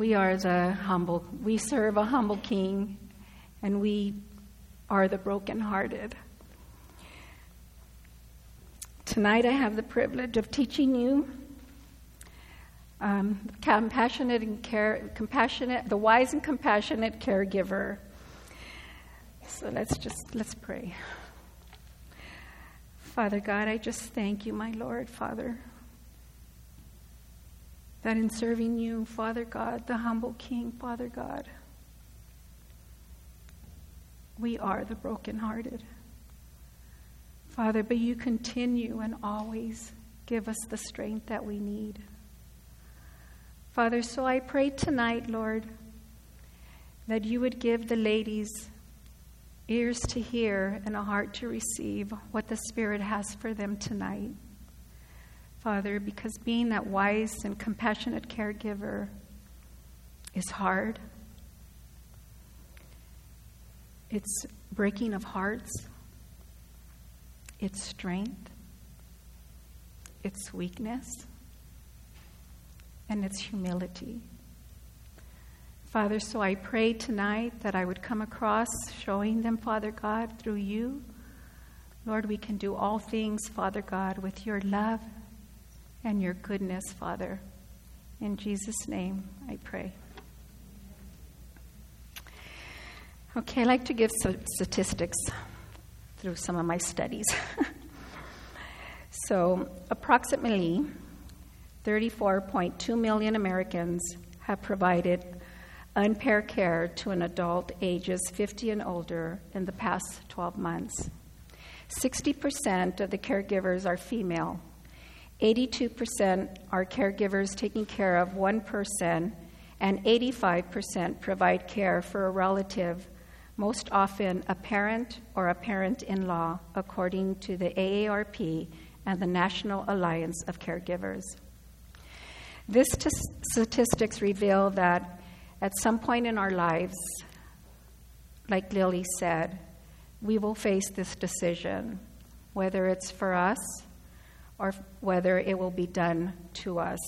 We are the humble, we serve a humble king, and we are the brokenhearted. Tonight I have the privilege of teaching you um, compassionate and care, compassionate, the wise and compassionate caregiver. So let's just let's pray. Father God, I just thank you, my Lord, Father, that in serving you, Father God, the humble King, Father God, we are the brokenhearted. Father, but you continue and always give us the strength that we need. Father, so I pray tonight, Lord, that you would give the ladies ears to hear and a heart to receive what the Spirit has for them tonight. Father, because being that wise and compassionate caregiver is hard. It's breaking of hearts. It's strength. It's weakness. And it's humility. Father, so I pray tonight that I would come across showing them, Father God, through you. Lord, we can do all things, Father God, with your love and your goodness, Father. In Jesus' name, I pray. Okay, I like to give some statistics through some of my studies. so, approximately 34.2 million Americans have provided unpaired care to an adult ages 50 and older in the past 12 months. 60% of the caregivers are female. 82% are caregivers taking care of one person, and 85% provide care for a relative, most often a parent or a parent in law, according to the AARP and the National Alliance of Caregivers. These t- statistics reveal that at some point in our lives, like Lily said, we will face this decision, whether it's for us or whether it will be done to us.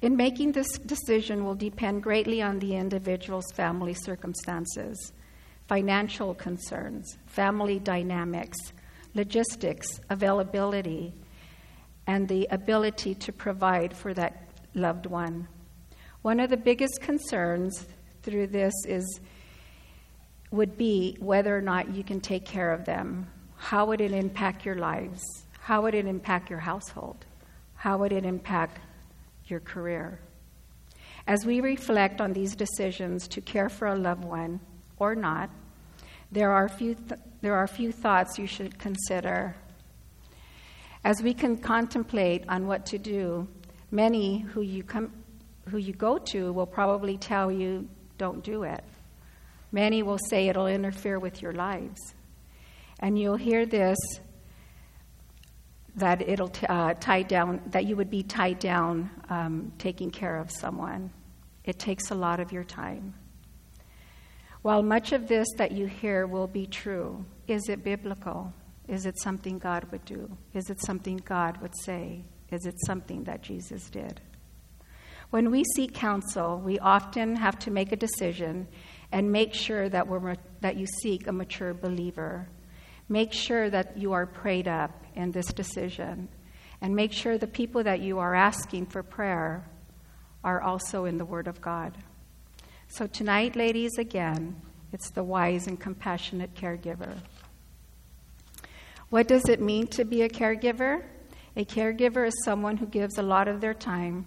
In making this decision will depend greatly on the individual's family circumstances, financial concerns, family dynamics, logistics, availability, and the ability to provide for that loved one. One of the biggest concerns through this is would be whether or not you can take care of them. How would it impact your lives? How would it impact your household? How would it impact your career? As we reflect on these decisions to care for a loved one or not, there are a few th- there are a few thoughts you should consider. As we can contemplate on what to do, many who you come who you go to will probably tell you, don't do it. Many will say it'll interfere with your lives. And you'll hear this that it'll t- uh, tie down, that you would be tied down um, taking care of someone. It takes a lot of your time. While much of this that you hear will be true, is it biblical? Is it something God would do? Is it something God would say? Is it something that Jesus did? When we seek counsel, we often have to make a decision and make sure that, we're, that you seek a mature believer. Make sure that you are prayed up in this decision. And make sure the people that you are asking for prayer are also in the Word of God. So, tonight, ladies, again, it's the wise and compassionate caregiver. What does it mean to be a caregiver? A caregiver is someone who gives a lot of their time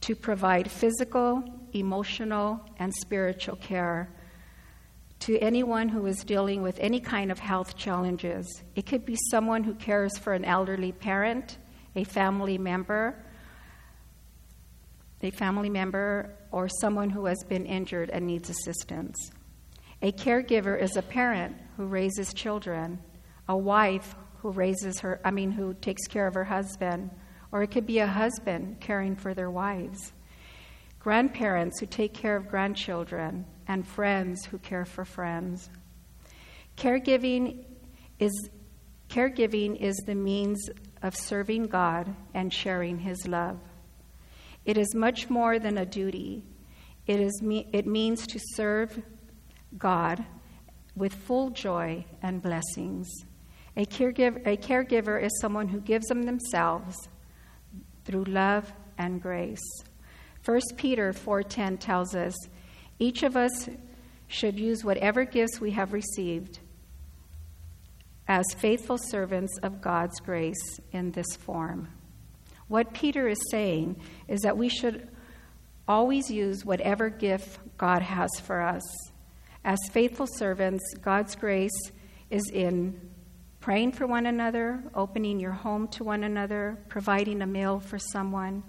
to provide physical, emotional, and spiritual care to anyone who is dealing with any kind of health challenges. It could be someone who cares for an elderly parent, a family member, a family member, or someone who has been injured and needs assistance. A caregiver is a parent who raises children, a wife who raises her, I mean, who takes care of her husband, or it could be a husband caring for their wives, grandparents who take care of grandchildren, and friends who care for friends. Caregiving is, caregiving is the means of serving God and sharing His love. It is much more than a duty. It, is it means to serve God with full joy and blessings. A caregiver, a caregiver is someone who gives them themselves through love and grace. 1 Peter 4:10 tells us, each of us should use whatever gifts we have received as faithful servants of God's grace in this form. What Peter is saying is that we should always use whatever gift God has for us. As faithful servants, God's grace is in praying for one another, opening your home to one another, providing a meal for someone,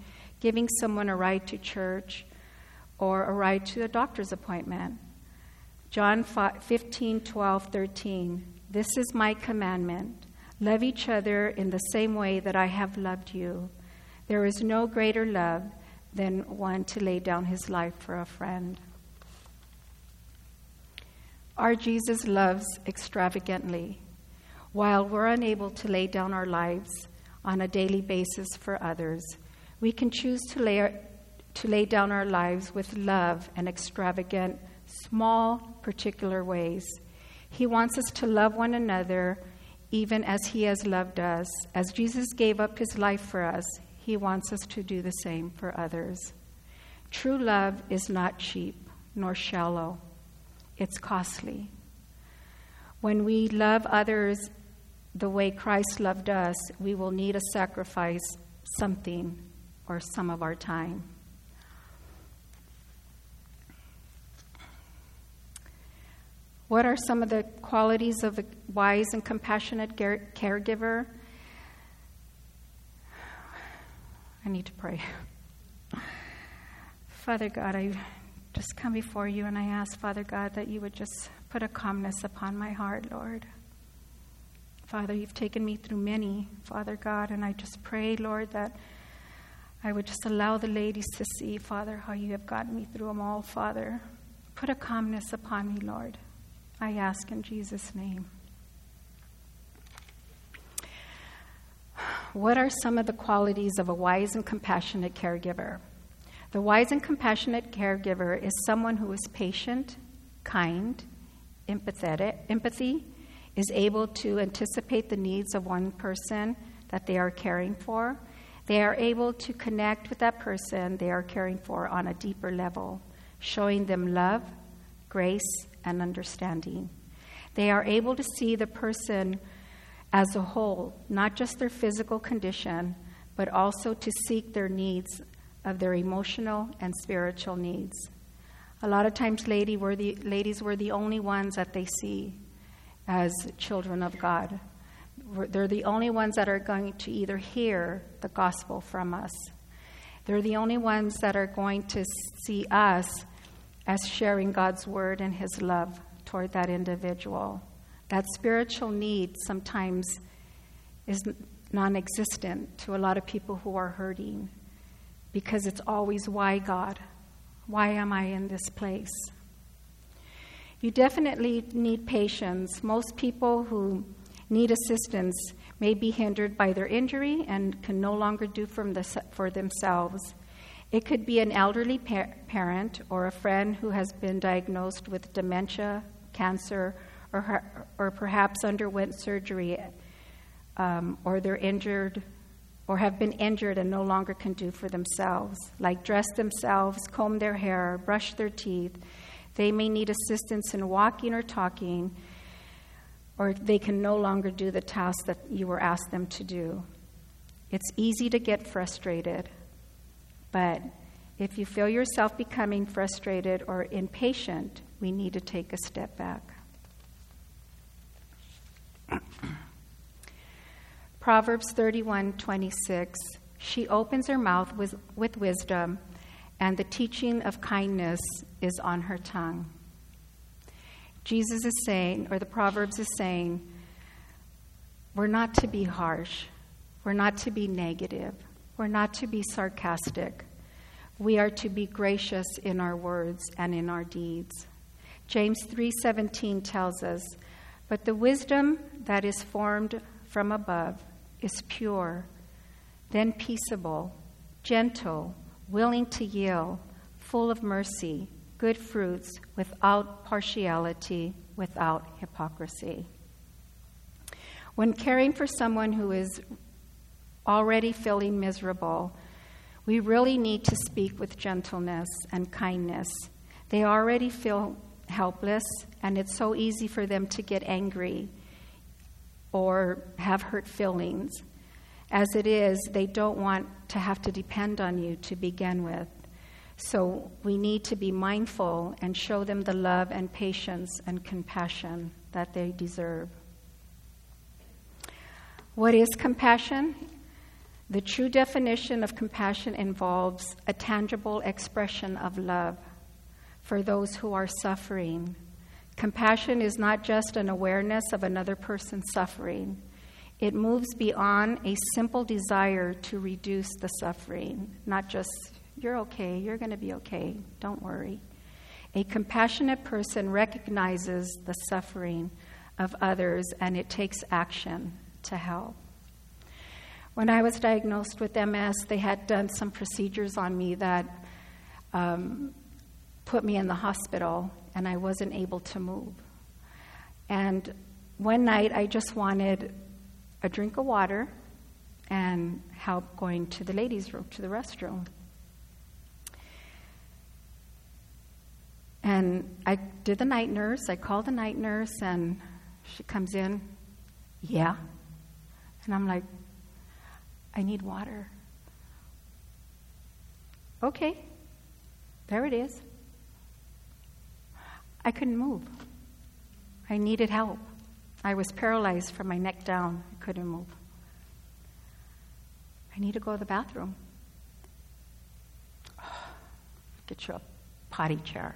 giving someone a ride to church or a ride to a doctor's appointment. John 15, 12, 13. This is my commandment love each other in the same way that I have loved you. There is no greater love than one to lay down his life for a friend. Our Jesus loves extravagantly. While we're unable to lay down our lives on a daily basis for others, we can choose to lay, to lay down our lives with love and extravagant, small, particular ways. He wants us to love one another even as He has loved us. As Jesus gave up His life for us, he wants us to do the same for others. True love is not cheap nor shallow, it's costly. When we love others the way Christ loved us, we will need to sacrifice something or some of our time. What are some of the qualities of a wise and compassionate caregiver? I need to pray. Father God, I just come before you and I ask, Father God, that you would just put a calmness upon my heart, Lord. Father, you've taken me through many, Father God, and I just pray, Lord, that I would just allow the ladies to see, Father, how you have gotten me through them all, Father. Put a calmness upon me, Lord. I ask in Jesus' name. What are some of the qualities of a wise and compassionate caregiver? The wise and compassionate caregiver is someone who is patient, kind, empathetic, empathy, is able to anticipate the needs of one person that they are caring for. They are able to connect with that person they are caring for on a deeper level, showing them love, grace, and understanding. They are able to see the person as a whole, not just their physical condition, but also to seek their needs of their emotional and spiritual needs. A lot of times, lady were the, ladies were the only ones that they see as children of God. They're the only ones that are going to either hear the gospel from us. They're the only ones that are going to see us as sharing God's word and His love toward that individual. That spiritual need sometimes is non existent to a lot of people who are hurting because it's always, why God? Why am I in this place? You definitely need patience. Most people who need assistance may be hindered by their injury and can no longer do the, for themselves. It could be an elderly pa- parent or a friend who has been diagnosed with dementia, cancer, or, or perhaps underwent surgery, um, or they're injured or have been injured and no longer can do for themselves, like dress themselves, comb their hair, brush their teeth. They may need assistance in walking or talking, or they can no longer do the task that you were asked them to do. It's easy to get frustrated, but if you feel yourself becoming frustrated or impatient, we need to take a step back. Proverbs 31:26 She opens her mouth with, with wisdom and the teaching of kindness is on her tongue. Jesus is saying or the Proverbs is saying we're not to be harsh. We're not to be negative. We're not to be sarcastic. We are to be gracious in our words and in our deeds. James 3:17 tells us, "But the wisdom that is formed from above is pure, then peaceable, gentle, willing to yield, full of mercy, good fruits, without partiality, without hypocrisy. When caring for someone who is already feeling miserable, we really need to speak with gentleness and kindness. They already feel helpless, and it's so easy for them to get angry or have hurt feelings. As it is, they don't want to have to depend on you to begin with. So we need to be mindful and show them the love and patience and compassion that they deserve. What is compassion? The true definition of compassion involves a tangible expression of love for those who are suffering. Compassion is not just an awareness of another person's suffering, it moves beyond a simple desire to reduce the suffering, not just, you're okay, you're going to be okay, don't worry. A compassionate person recognizes the suffering of others and it takes action to help. When I was diagnosed with MS, they had done some procedures on me that um, put me in the hospital, and I wasn't able to move. And one night, I just wanted a drink of water and help going to the ladies' room, to the restroom. And I did the night nurse. I called the night nurse, and she comes in. Yeah. And I'm like, I need water. Okay, there it is. I couldn't move. I needed help. I was paralyzed from my neck down. I couldn't move. I need to go to the bathroom. Get you a potty chair.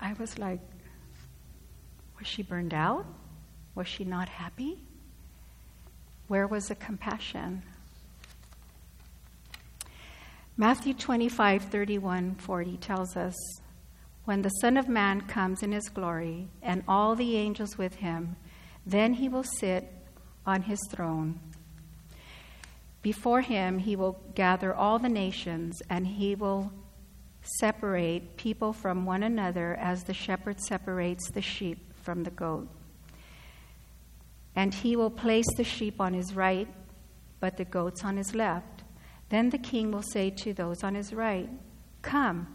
I was like, was she burned out? Was she not happy? Where was the compassion? Matthew 25, 31, 40 tells us When the Son of Man comes in his glory, and all the angels with him, then he will sit on his throne. Before him, he will gather all the nations, and he will separate people from one another as the shepherd separates the sheep from the goat. And he will place the sheep on his right, but the goats on his left. Then the king will say to those on his right, Come,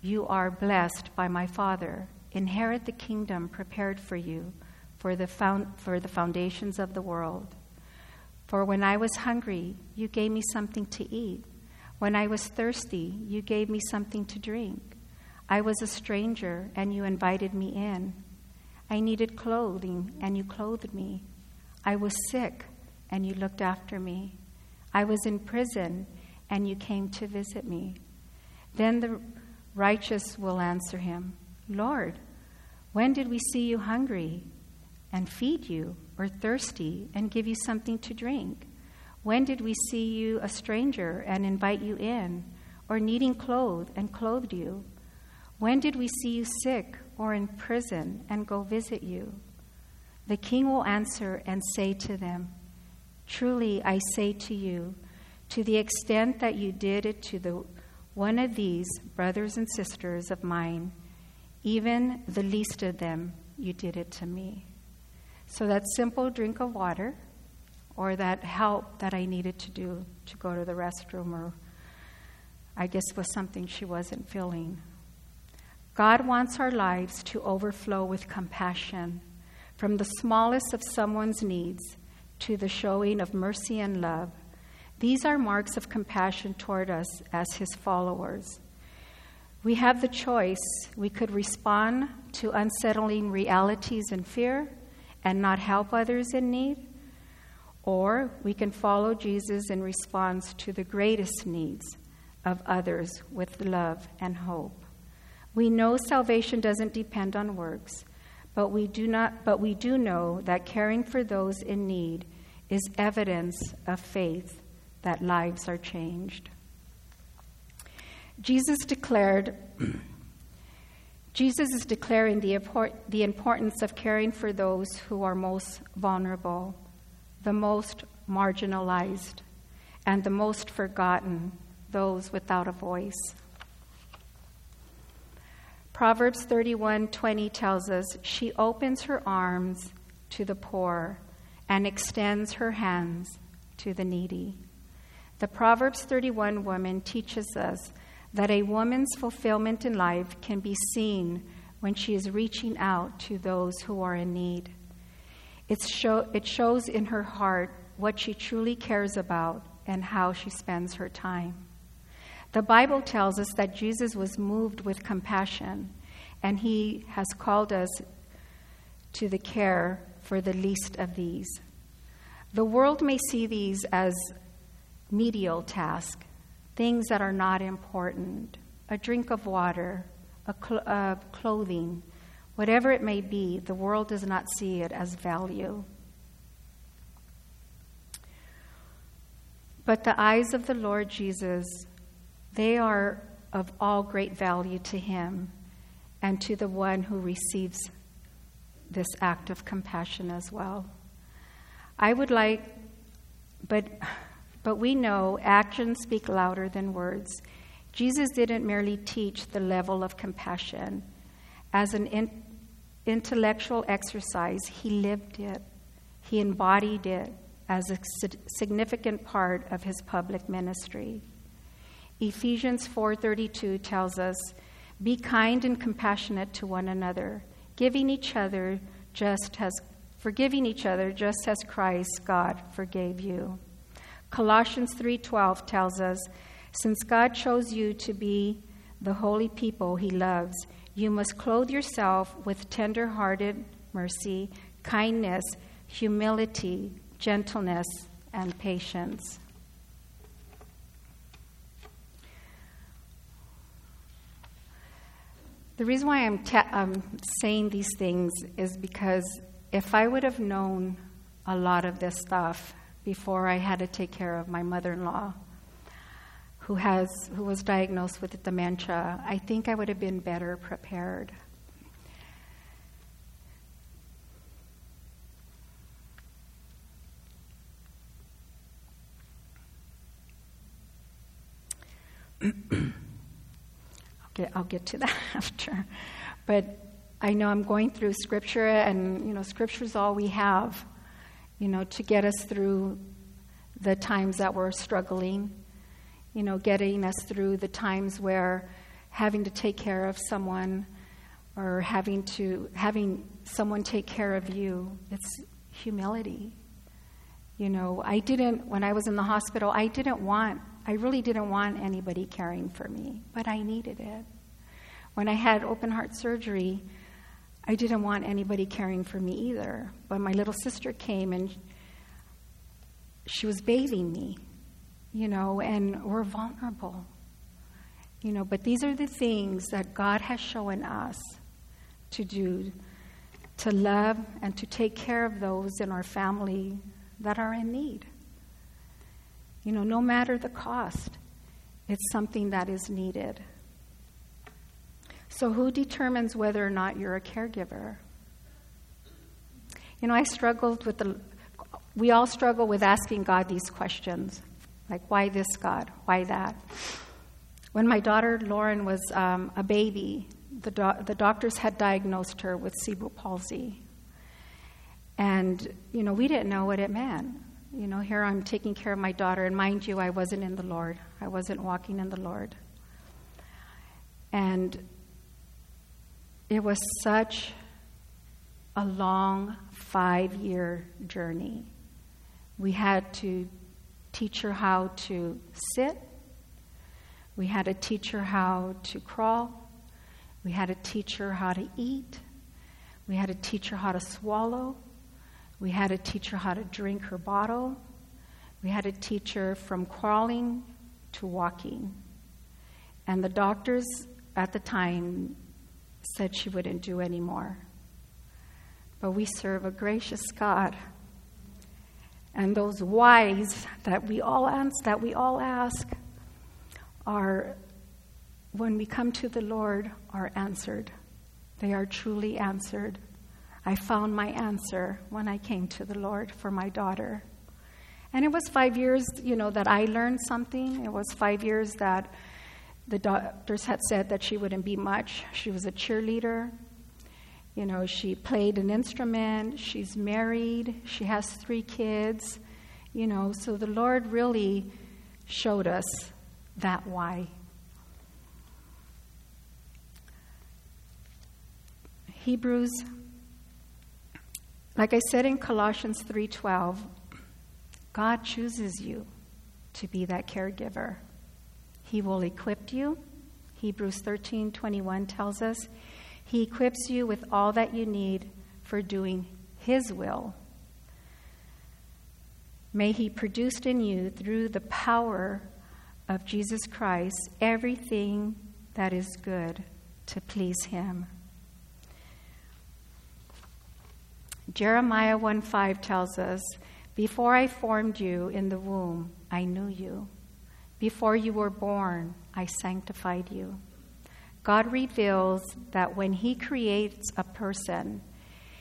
you are blessed by my Father. Inherit the kingdom prepared for you for the, found, for the foundations of the world. For when I was hungry, you gave me something to eat. When I was thirsty, you gave me something to drink. I was a stranger, and you invited me in. I needed clothing, and you clothed me. I was sick, and you looked after me. I was in prison, and you came to visit me. Then the righteous will answer him Lord, when did we see you hungry and feed you, or thirsty and give you something to drink? When did we see you a stranger and invite you in, or needing clothes and clothed you? When did we see you sick or in prison and go visit you? The king will answer and say to them, Truly I say to you, to the extent that you did it to the one of these brothers and sisters of mine, even the least of them, you did it to me. So that simple drink of water, or that help that I needed to do to go to the restroom, or I guess was something she wasn't feeling. God wants our lives to overflow with compassion from the smallest of someone's needs to the showing of mercy and love. These are marks of compassion toward us as his followers. We have the choice. We could respond to unsettling realities and fear and not help others in need, or we can follow Jesus in response to the greatest needs of others with love and hope. We know salvation doesn't depend on works. But we do not but we do know that caring for those in need is evidence of faith that lives are changed. Jesus declared Jesus is declaring the, import, the importance of caring for those who are most vulnerable, the most marginalized, and the most forgotten, those without a voice. Proverbs 31:20 tells us, "She opens her arms to the poor and extends her hands to the needy." The Proverbs 31 woman teaches us that a woman's fulfillment in life can be seen when she is reaching out to those who are in need. Show, it shows in her heart what she truly cares about and how she spends her time. The Bible tells us that Jesus was moved with compassion, and he has called us to the care for the least of these. The world may see these as medial tasks, things that are not important a drink of water, a cl- uh, clothing, whatever it may be, the world does not see it as value. But the eyes of the Lord Jesus, they are of all great value to him and to the one who receives this act of compassion as well. I would like, but, but we know actions speak louder than words. Jesus didn't merely teach the level of compassion as an in, intellectual exercise, he lived it, he embodied it as a significant part of his public ministry. Ephesians 4:32 tells us, "Be kind and compassionate to one another, giving each other just as forgiving each other just as Christ God forgave you." Colossians 3:12 tells us, "Since God chose you to be the holy people he loves, you must clothe yourself with tender-hearted mercy, kindness, humility, gentleness, and patience. The reason why I'm, I'm saying these things is because if I would have known a lot of this stuff before I had to take care of my mother in law, who, has, who was diagnosed with dementia, I think I would have been better prepared. Okay, I'll get to that after. But I know I'm going through scripture, and you know, scripture is all we have, you know, to get us through the times that we're struggling. You know, getting us through the times where having to take care of someone or having to having someone take care of you. It's humility. You know, I didn't when I was in the hospital. I didn't want I really didn't want anybody caring for me, but I needed it. When I had open heart surgery, I didn't want anybody caring for me either. But my little sister came and she was bathing me, you know, and we're vulnerable. You know, but these are the things that God has shown us to do to love and to take care of those in our family that are in need. You know, no matter the cost, it's something that is needed. So, who determines whether or not you're a caregiver? You know, I struggled with the, we all struggle with asking God these questions like, why this God? Why that? When my daughter Lauren was um, a baby, the, do- the doctors had diagnosed her with cerebral palsy. And, you know, we didn't know what it meant. You know, here I'm taking care of my daughter, and mind you, I wasn't in the Lord. I wasn't walking in the Lord. And it was such a long five year journey. We had to teach her how to sit, we had to teach her how to crawl, we had to teach her how to eat, we had to teach her how to swallow. We had to teach her how to drink her bottle. We had to teach her from crawling to walking. And the doctors at the time said she wouldn't do anymore. But we serve a gracious God. And those whys that we all ask, that we all ask are when we come to the Lord are answered. They are truly answered. I found my answer when I came to the Lord for my daughter. And it was five years, you know, that I learned something. It was five years that the doctors had said that she wouldn't be much. She was a cheerleader. You know, she played an instrument. She's married. She has three kids. You know, so the Lord really showed us that why. Hebrews like I said in Colossians 3:12, God chooses you to be that caregiver. He will equip you. Hebrews 13:21 tells us he equips you with all that you need for doing his will. May he produce in you through the power of Jesus Christ everything that is good to please him. Jeremiah 1 5 tells us, Before I formed you in the womb, I knew you. Before you were born, I sanctified you. God reveals that when He creates a person,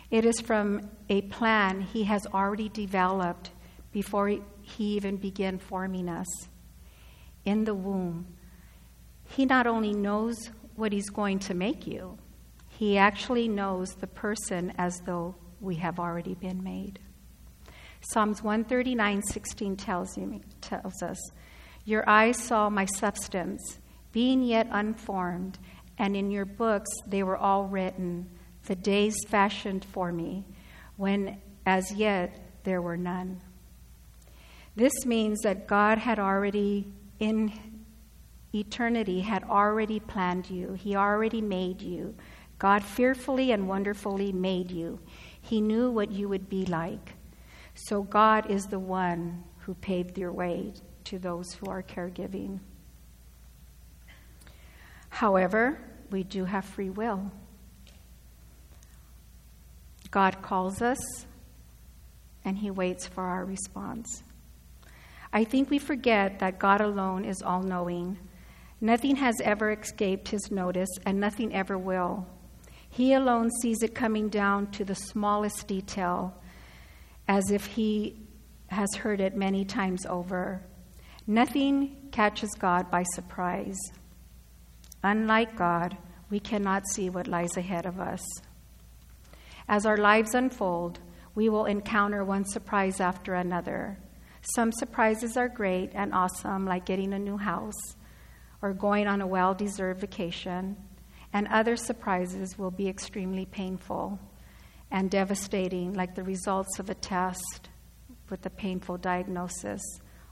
it is from a plan He has already developed before He even began forming us. In the womb, He not only knows what He's going to make you, He actually knows the person as though we have already been made. Psalms 139:16 tells, you, tells us, Your eyes saw my substance, being yet unformed, and in your books they were all written, the days fashioned for me, when as yet there were none. This means that God had already, in eternity, had already planned you. He already made you. God fearfully and wonderfully made you. He knew what you would be like. So God is the one who paved your way to those who are caregiving. However, we do have free will. God calls us and He waits for our response. I think we forget that God alone is all knowing. Nothing has ever escaped His notice, and nothing ever will. He alone sees it coming down to the smallest detail, as if he has heard it many times over. Nothing catches God by surprise. Unlike God, we cannot see what lies ahead of us. As our lives unfold, we will encounter one surprise after another. Some surprises are great and awesome, like getting a new house or going on a well deserved vacation and other surprises will be extremely painful and devastating, like the results of a test with a painful diagnosis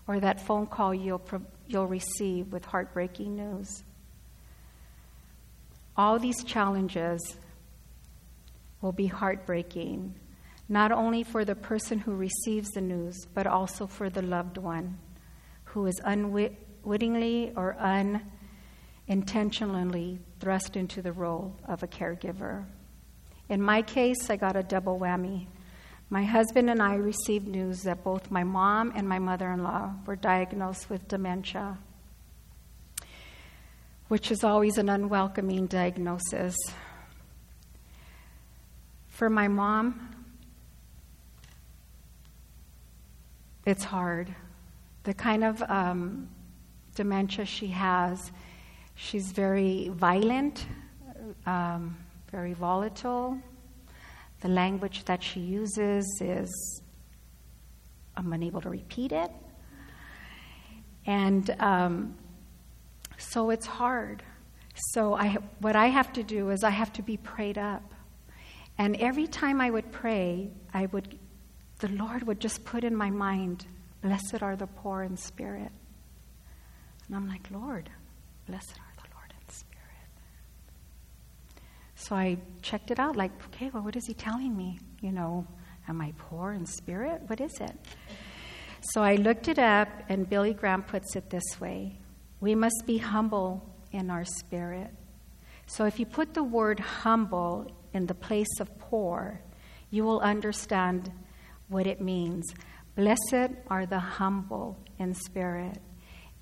or that phone call you'll, you'll receive with heartbreaking news. All these challenges will be heartbreaking, not only for the person who receives the news, but also for the loved one who is unwittingly or unintentionally thrust into the role of a caregiver. In my case, I got a double whammy. My husband and I received news that both my mom and my mother in law were diagnosed with dementia, which is always an unwelcoming diagnosis. For my mom, it's hard. The kind of um, dementia she has She's very violent, um, very volatile. The language that she uses is, I'm unable to repeat it. And um, so it's hard. So I, what I have to do is I have to be prayed up. And every time I would pray, I would, the Lord would just put in my mind, blessed are the poor in spirit. And I'm like, Lord, blessed are the Lord in spirit. So I checked it out, like, okay, well, what is he telling me? You know, am I poor in spirit? What is it? So I looked it up, and Billy Graham puts it this way We must be humble in our spirit. So if you put the word humble in the place of poor, you will understand what it means. Blessed are the humble in spirit.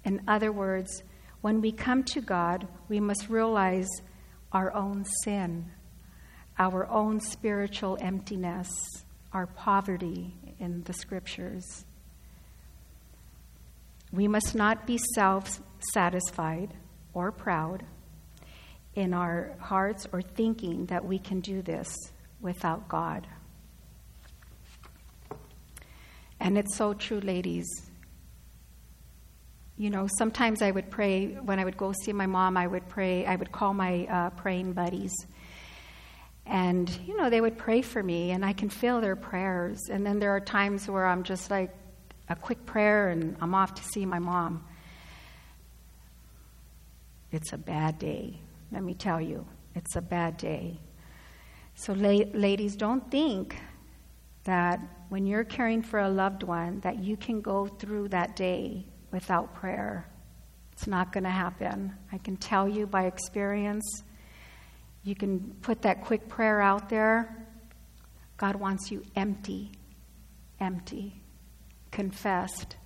In other words, when we come to God, we must realize our own sin, our own spiritual emptiness, our poverty in the scriptures. We must not be self satisfied or proud in our hearts or thinking that we can do this without God. And it's so true, ladies. You know, sometimes I would pray, when I would go see my mom, I would pray, I would call my uh, praying buddies. And, you know, they would pray for me, and I can feel their prayers. And then there are times where I'm just like, a quick prayer, and I'm off to see my mom. It's a bad day, let me tell you. It's a bad day. So, la- ladies, don't think that when you're caring for a loved one that you can go through that day without prayer. It's not going to happen. I can tell you by experience. You can put that quick prayer out there. God wants you empty, empty, confessed,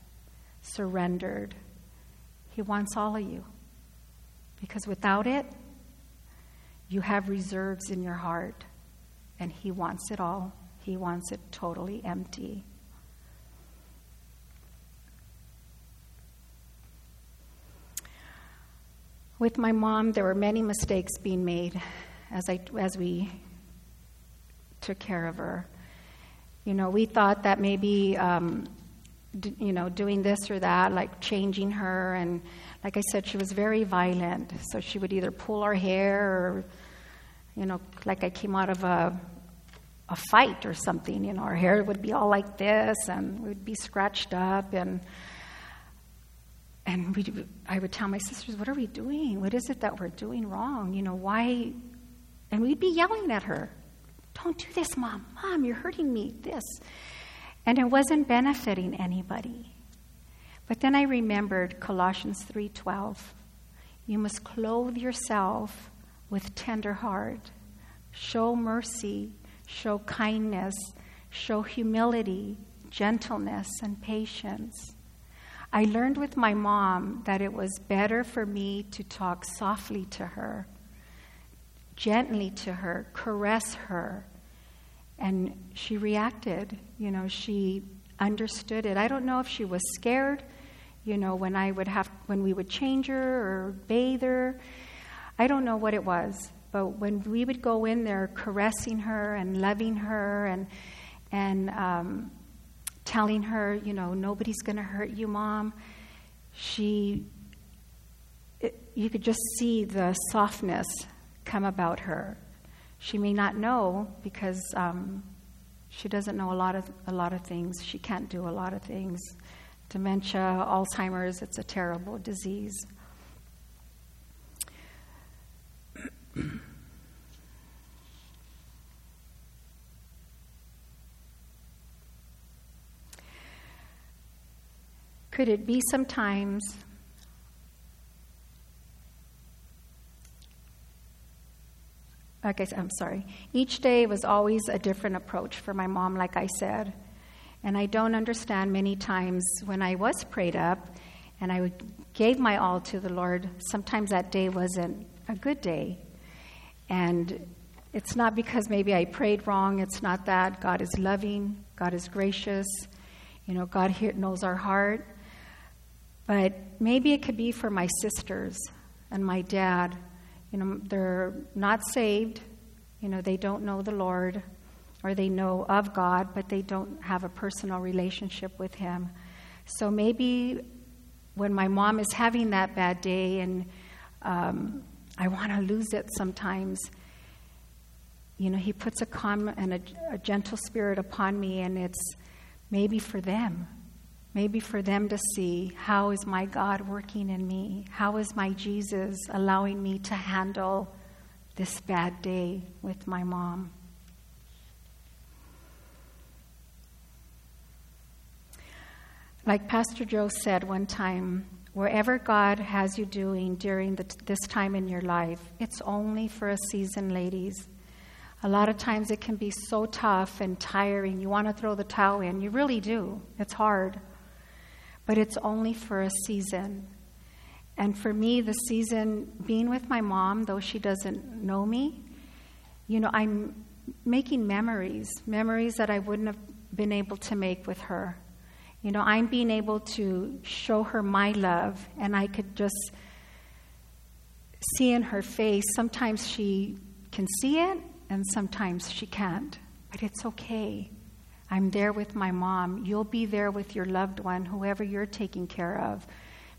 surrendered. He wants all of you. Because without it, you have reserves in your heart, and He wants it all. He wants it totally empty. With my mom, there were many mistakes being made as, I, as we took care of her. You know, we thought that maybe, um, d- you know, doing this or that, like changing her, and like I said, she was very violent. So she would either pull our hair or, you know, like I came out of a a fight or something. You know, our hair would be all like this, and we'd be scratched up, and and we, I would tell my sisters, "What are we doing? What is it that we're doing wrong? You know, why?" And we'd be yelling at her, "Don't do this, mom! Mom, you're hurting me!" This, and it wasn't benefiting anybody. But then I remembered Colossians three twelve. You must clothe yourself with tender heart, show mercy show kindness, show humility, gentleness, and patience. I learned with my mom that it was better for me to talk softly to her, gently to her, caress her. And she reacted. You know, she understood it. I don't know if she was scared, you know, when I would have when we would change her or bathe her. I don't know what it was. But when we would go in there caressing her and loving her and, and um, telling her, you know, nobody's going to hurt you, mom, she, it, you could just see the softness come about her. She may not know because um, she doesn't know a lot of a lot of things. She can't do a lot of things. Dementia, Alzheimer's, it's a terrible disease. Could it be sometimes like I said, I'm sorry. Each day was always a different approach for my mom, like I said. And I don't understand many times when I was prayed up and I gave my all to the Lord, sometimes that day wasn't a good day. And it's not because maybe I prayed wrong, it's not that. God is loving, God is gracious, you know, God knows our heart. But maybe it could be for my sisters and my dad. You know, they're not saved, you know, they don't know the Lord, or they know of God, but they don't have a personal relationship with Him. So maybe when my mom is having that bad day and um, I want to lose it sometimes. You know, He puts a calm and a, a gentle spirit upon me, and it's maybe for them. Maybe for them to see how is my God working in me? How is my Jesus allowing me to handle this bad day with my mom? Like Pastor Joe said one time, wherever God has you doing during the, this time in your life, it's only for a season, ladies. A lot of times it can be so tough and tiring. You want to throw the towel in. You really do. It's hard. But it's only for a season. And for me, the season being with my mom, though she doesn't know me, you know, I'm making memories, memories that I wouldn't have been able to make with her. You know, I'm being able to show her my love, and I could just see in her face. Sometimes she can see it, and sometimes she can't. But it's okay. I'm there with my mom. You'll be there with your loved one, whoever you're taking care of.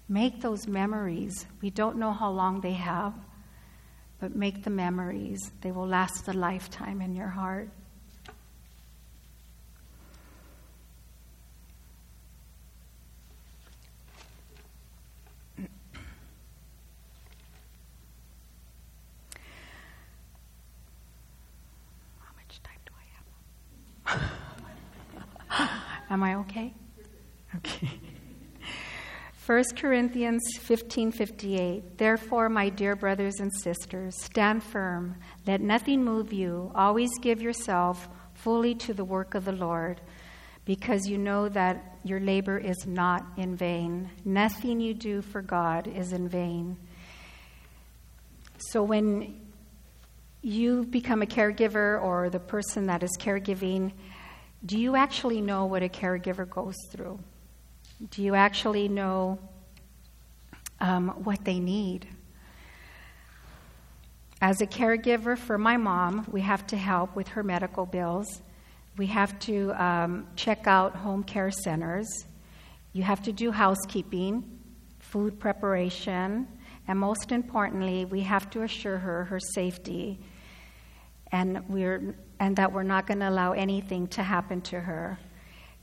Make those memories. We don't know how long they have, but make the memories. They will last a lifetime in your heart. Am I okay? Okay. 1 Corinthians 15:58 Therefore my dear brothers and sisters stand firm let nothing move you always give yourself fully to the work of the Lord because you know that your labor is not in vain nothing you do for God is in vain So when you become a caregiver or the person that is caregiving do you actually know what a caregiver goes through? Do you actually know um, what they need? As a caregiver for my mom, we have to help with her medical bills. We have to um, check out home care centers. You have to do housekeeping, food preparation, and most importantly, we have to assure her her safety. And we're and that we're not going to allow anything to happen to her.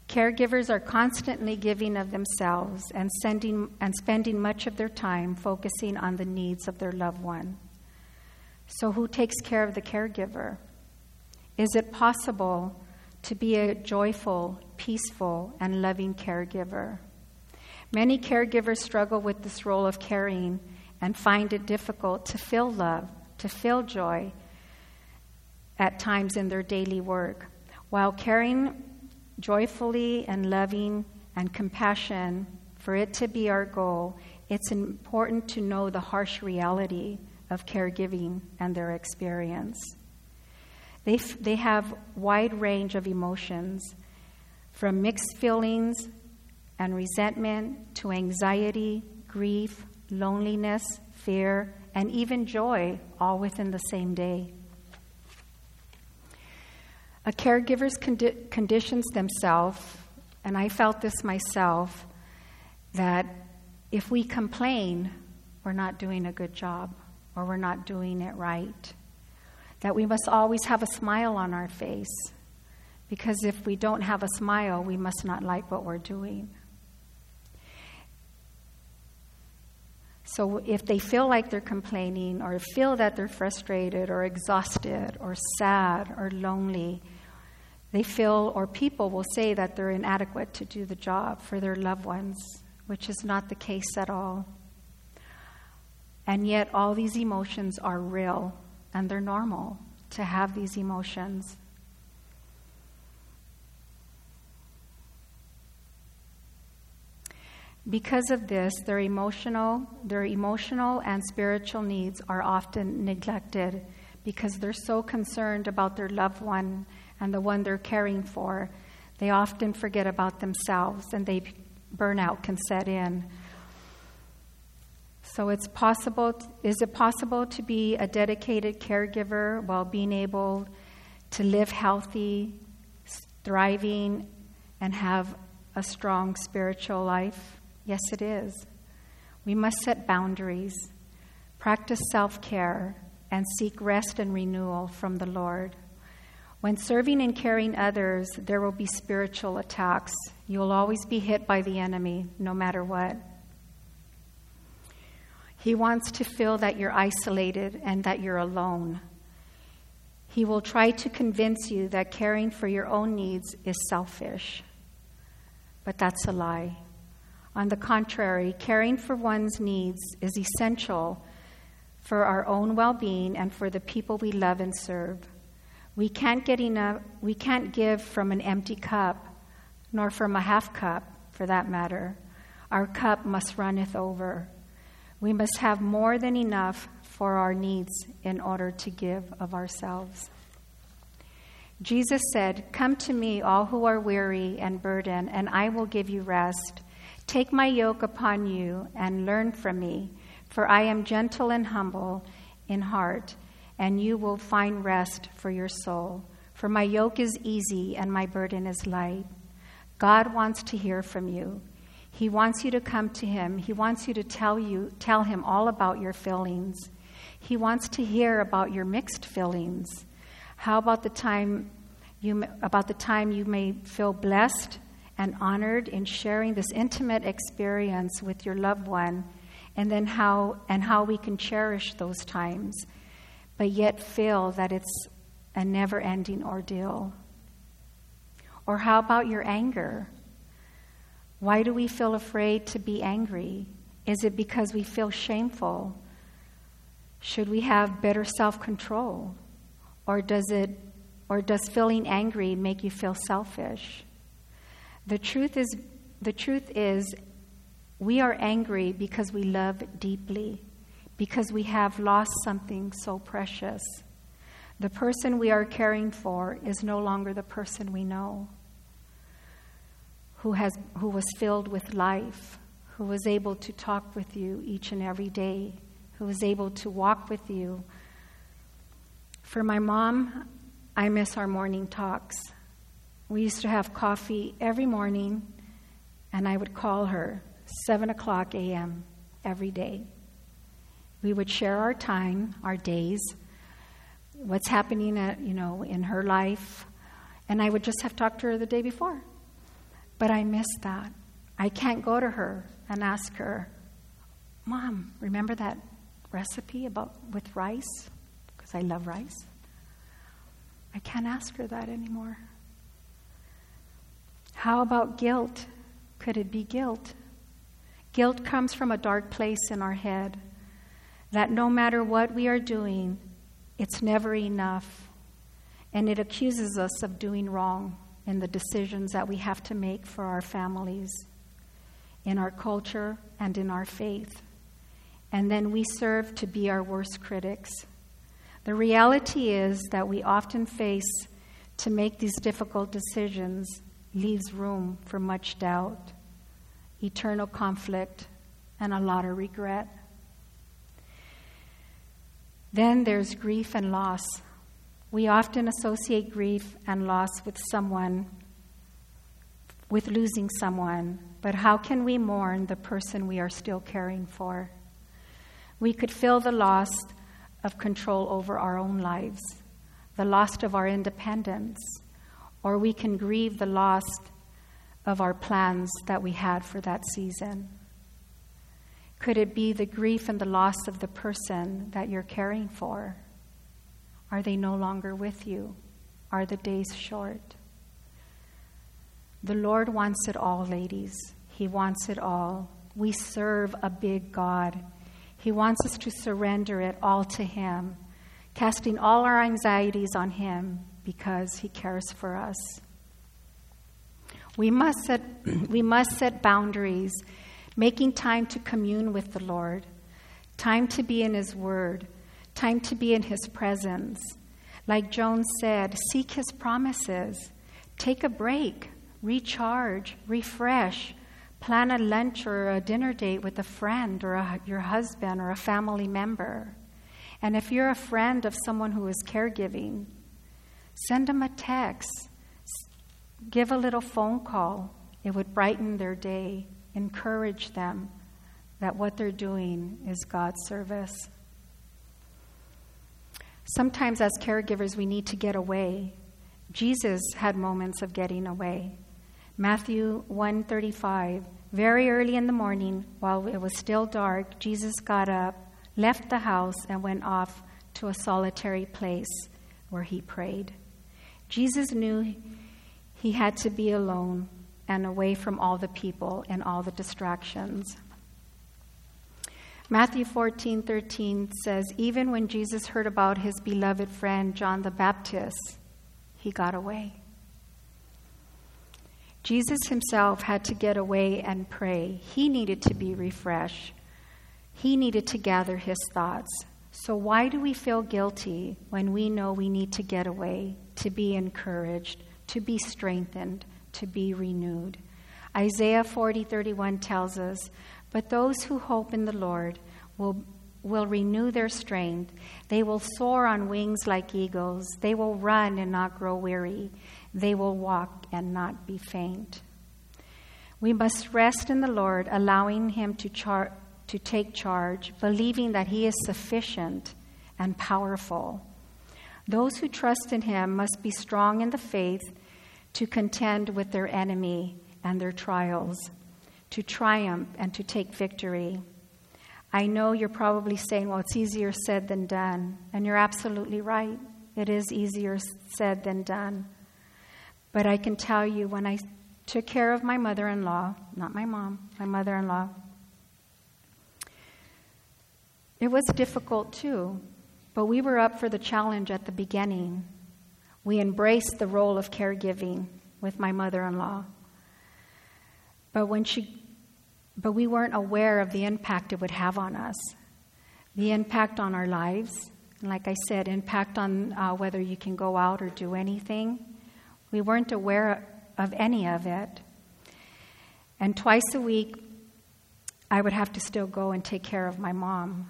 Caregivers are constantly giving of themselves and, sending, and spending much of their time focusing on the needs of their loved one. So, who takes care of the caregiver? Is it possible to be a joyful, peaceful, and loving caregiver? Many caregivers struggle with this role of caring and find it difficult to feel love, to feel joy, at times in their daily work. While caring joyfully and loving and compassion, for it to be our goal, it's important to know the harsh reality of caregiving and their experience. They, f- they have wide range of emotions, from mixed feelings and resentment to anxiety, grief, loneliness, fear, and even joy, all within the same day. A caregiver's condi- conditions themselves, and I felt this myself, that if we complain, we're not doing a good job or we're not doing it right. That we must always have a smile on our face. Because if we don't have a smile, we must not like what we're doing. So if they feel like they're complaining or feel that they're frustrated or exhausted or sad or lonely, they feel, or people will say that they're inadequate to do the job for their loved ones, which is not the case at all. And yet, all these emotions are real and they're normal to have these emotions. Because of this, their emotional, their emotional and spiritual needs are often neglected because they're so concerned about their loved one and the one they're caring for, they often forget about themselves and they burnout can set in. So it's possible is it possible to be a dedicated caregiver while being able to live healthy, thriving and have a strong spiritual life? Yes, it is. We must set boundaries, practice self-care and seek rest and renewal from the Lord. When serving and caring others, there will be spiritual attacks. You will always be hit by the enemy, no matter what. He wants to feel that you're isolated and that you're alone. He will try to convince you that caring for your own needs is selfish. But that's a lie. On the contrary, caring for one's needs is essential for our own well being and for the people we love and serve. We can't get enough, we can't give from an empty cup, nor from a half cup, for that matter. Our cup must runneth over. We must have more than enough for our needs in order to give of ourselves. Jesus said, Come to me, all who are weary and burdened, and I will give you rest. Take my yoke upon you and learn from me, for I am gentle and humble in heart, and you will find rest for your soul. For my yoke is easy and my burden is light. God wants to hear from you. He wants you to come to him. He wants you to tell you tell him all about your feelings. He wants to hear about your mixed feelings. How about the time you about the time you may feel blessed and honored in sharing this intimate experience with your loved one and then how and how we can cherish those times but yet feel that it's a never-ending ordeal. Or how about your anger? Why do we feel afraid to be angry? Is it because we feel shameful? Should we have better self control? Or does it or does feeling angry make you feel selfish? The truth is the truth is we are angry because we love deeply, because we have lost something so precious. The person we are caring for is no longer the person we know who, has, who was filled with life, who was able to talk with you each and every day, who was able to walk with you. For my mom, I miss our morning talks. We used to have coffee every morning, and I would call her 7 o'clock a.m. every day. We would share our time, our days, what's happening at, you know, in her life, and I would just have talked to her the day before. But I miss that. I can't go to her and ask her, Mom, remember that recipe about with rice? Because I love rice. I can't ask her that anymore. How about guilt? Could it be guilt? Guilt comes from a dark place in our head that no matter what we are doing, it's never enough. And it accuses us of doing wrong in the decisions that we have to make for our families, in our culture, and in our faith. And then we serve to be our worst critics. The reality is that we often face to make these difficult decisions leaves room for much doubt, eternal conflict, and a lot of regret. Then there's grief and loss. We often associate grief and loss with someone, with losing someone, but how can we mourn the person we are still caring for? We could feel the loss of control over our own lives, the loss of our independence, or we can grieve the loss of our plans that we had for that season. Could it be the grief and the loss of the person that you're caring for? Are they no longer with you? Are the days short? The Lord wants it all, ladies. He wants it all. We serve a big God. He wants us to surrender it all to Him, casting all our anxieties on Him because He cares for us. We must set, we must set boundaries, making time to commune with the Lord, time to be in His Word, time to be in His presence. Like Joan said, seek His promises, take a break, recharge, refresh, plan a lunch or a dinner date with a friend or a, your husband or a family member. And if you're a friend of someone who is caregiving, send them a text, give a little phone call. It would brighten their day, encourage them that what they're doing is God's service. Sometimes, as caregivers, we need to get away. Jesus had moments of getting away. Matthew 1:35 Very early in the morning while it was still dark Jesus got up left the house and went off to a solitary place where he prayed Jesus knew he had to be alone and away from all the people and all the distractions Matthew 14, 13 says, Even when Jesus heard about his beloved friend John the Baptist, he got away. Jesus himself had to get away and pray. He needed to be refreshed. He needed to gather his thoughts. So, why do we feel guilty when we know we need to get away, to be encouraged, to be strengthened, to be renewed? Isaiah 40:31 tells us, "But those who hope in the Lord will will renew their strength. They will soar on wings like eagles. They will run and not grow weary. They will walk and not be faint." We must rest in the Lord, allowing him to char- to take charge, believing that he is sufficient and powerful. Those who trust in him must be strong in the faith to contend with their enemy and their trials, to triumph and to take victory. I know you're probably saying, well, it's easier said than done. And you're absolutely right. It is easier said than done. But I can tell you, when I took care of my mother in law, not my mom, my mother in law, it was difficult too. But we were up for the challenge at the beginning. We embraced the role of caregiving with my mother in law. But when she but we weren't aware of the impact it would have on us. The impact on our lives, and like I said, impact on uh, whether you can go out or do anything. We weren't aware of any of it. And twice a week, I would have to still go and take care of my mom.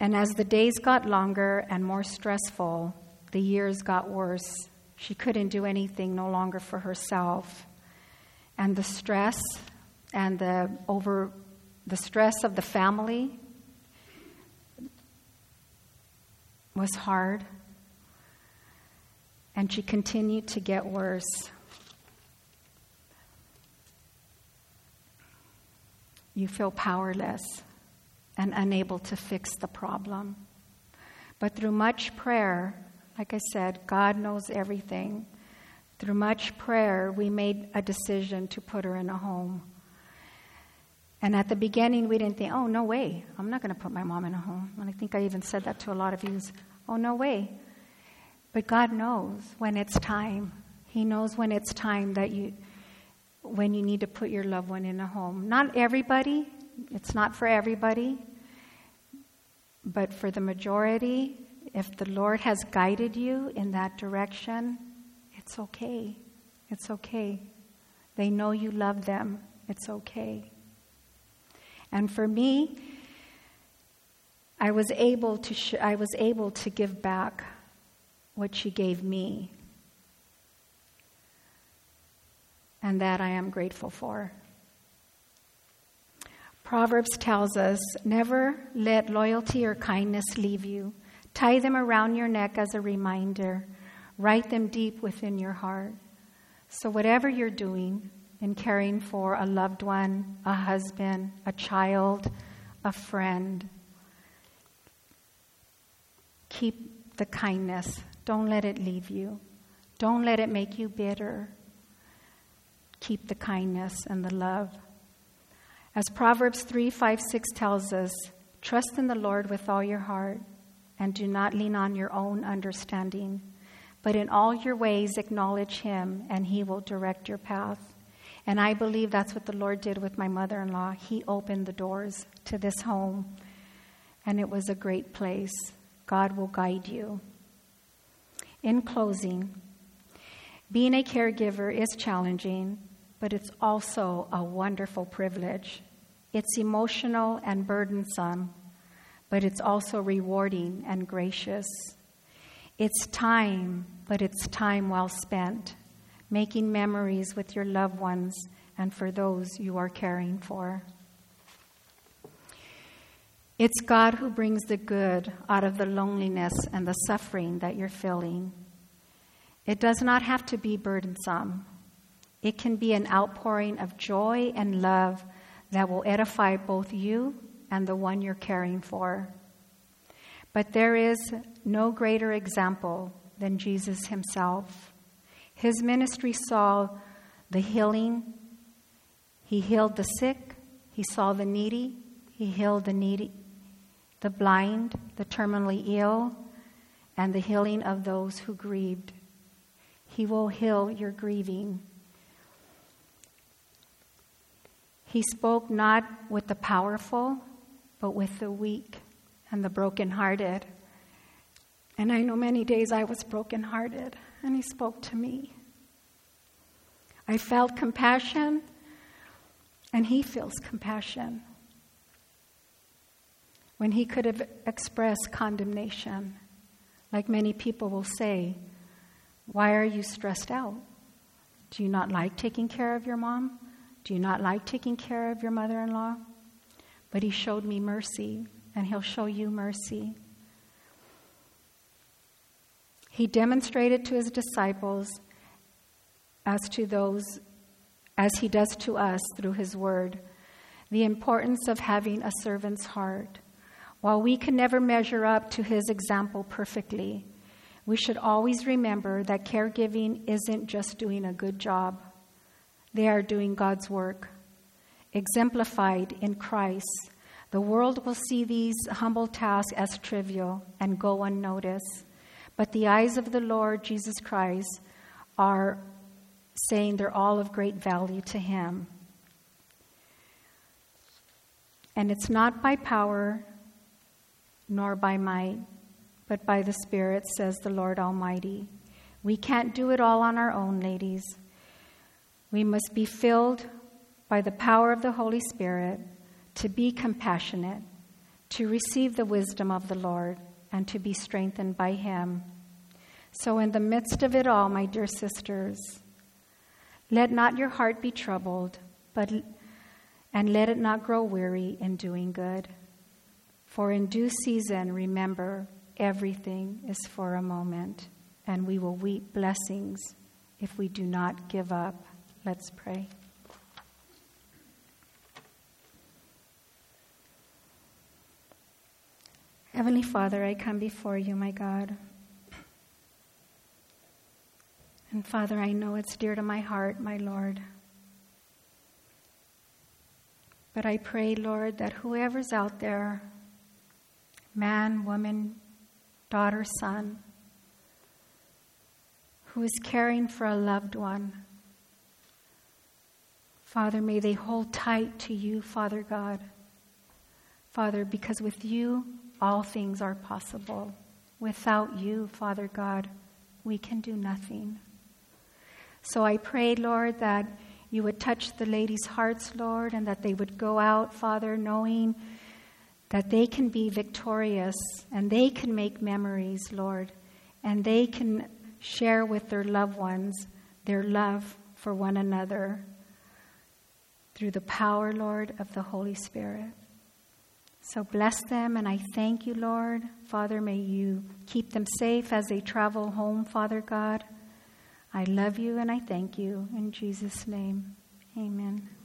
And as the days got longer and more stressful, the years got worse. She couldn't do anything no longer for herself. And the stress and the over the stress of the family was hard. And she continued to get worse. You feel powerless and unable to fix the problem. But through much prayer, like I said, God knows everything. Through much prayer, we made a decision to put her in a home. And at the beginning, we didn't think, oh, no way, I'm not going to put my mom in a home. And I think I even said that to a lot of you oh, no way. But God knows when it's time. He knows when it's time that you, when you need to put your loved one in a home. Not everybody, it's not for everybody, but for the majority, if the Lord has guided you in that direction, it's okay. It's okay. They know you love them. It's okay. And for me, I was able to sh- I was able to give back what she gave me. And that I am grateful for. Proverbs tells us never let loyalty or kindness leave you. Tie them around your neck as a reminder. Write them deep within your heart. So, whatever you're doing in caring for a loved one, a husband, a child, a friend, keep the kindness. Don't let it leave you. Don't let it make you bitter. Keep the kindness and the love. As Proverbs 3 5 6 tells us, trust in the Lord with all your heart and do not lean on your own understanding, but in all your ways acknowledge Him and He will direct your path. And I believe that's what the Lord did with my mother in law. He opened the doors to this home, and it was a great place. God will guide you. In closing, being a caregiver is challenging, but it's also a wonderful privilege. It's emotional and burdensome, but it's also rewarding and gracious. It's time, but it's time well spent, making memories with your loved ones and for those you are caring for. It's God who brings the good out of the loneliness and the suffering that you're feeling. It does not have to be burdensome. It can be an outpouring of joy and love that will edify both you and the one you're caring for. But there is no greater example than Jesus himself. His ministry saw the healing, he healed the sick, he saw the needy, he healed the needy, the blind, the terminally ill, and the healing of those who grieved. He will heal your grieving. He spoke not with the powerful, but with the weak and the brokenhearted. And I know many days I was brokenhearted, and He spoke to me. I felt compassion, and He feels compassion. When He could have expressed condemnation, like many people will say, Why are you stressed out? Do you not like taking care of your mom? Do you not like taking care of your mother in law? But He showed me mercy, and He'll show you mercy. He demonstrated to His disciples as to those as he does to us through his word the importance of having a servant's heart while we can never measure up to his example perfectly we should always remember that caregiving isn't just doing a good job they are doing god's work exemplified in christ the world will see these humble tasks as trivial and go unnoticed but the eyes of the lord jesus christ are saying they're all of great value to him. And it's not by power nor by might, but by the Spirit, says the Lord Almighty. We can't do it all on our own, ladies. We must be filled by the power of the Holy Spirit to be compassionate, to receive the wisdom of the Lord, and to be strengthened by Him. So, in the midst of it all, my dear sisters, let not your heart be troubled, but and let it not grow weary in doing good. For in due season, remember, everything is for a moment, and we will weep blessings if we do not give up. Let's pray. Heavenly Father, I come before you, my God. And Father, I know it's dear to my heart, my Lord. But I pray, Lord, that whoever's out there, man, woman, daughter, son, who is caring for a loved one, Father, may they hold tight to you, Father God. Father, because with you, all things are possible. Without you, Father God, we can do nothing. So I pray, Lord, that you would touch the ladies' hearts, Lord, and that they would go out, Father, knowing that they can be victorious and they can make memories, Lord, and they can share with their loved ones their love for one another through the power, Lord, of the Holy Spirit. So bless them, and I thank you, Lord. Father, may you keep them safe as they travel home, Father God. I love you and I thank you. In Jesus' name, amen.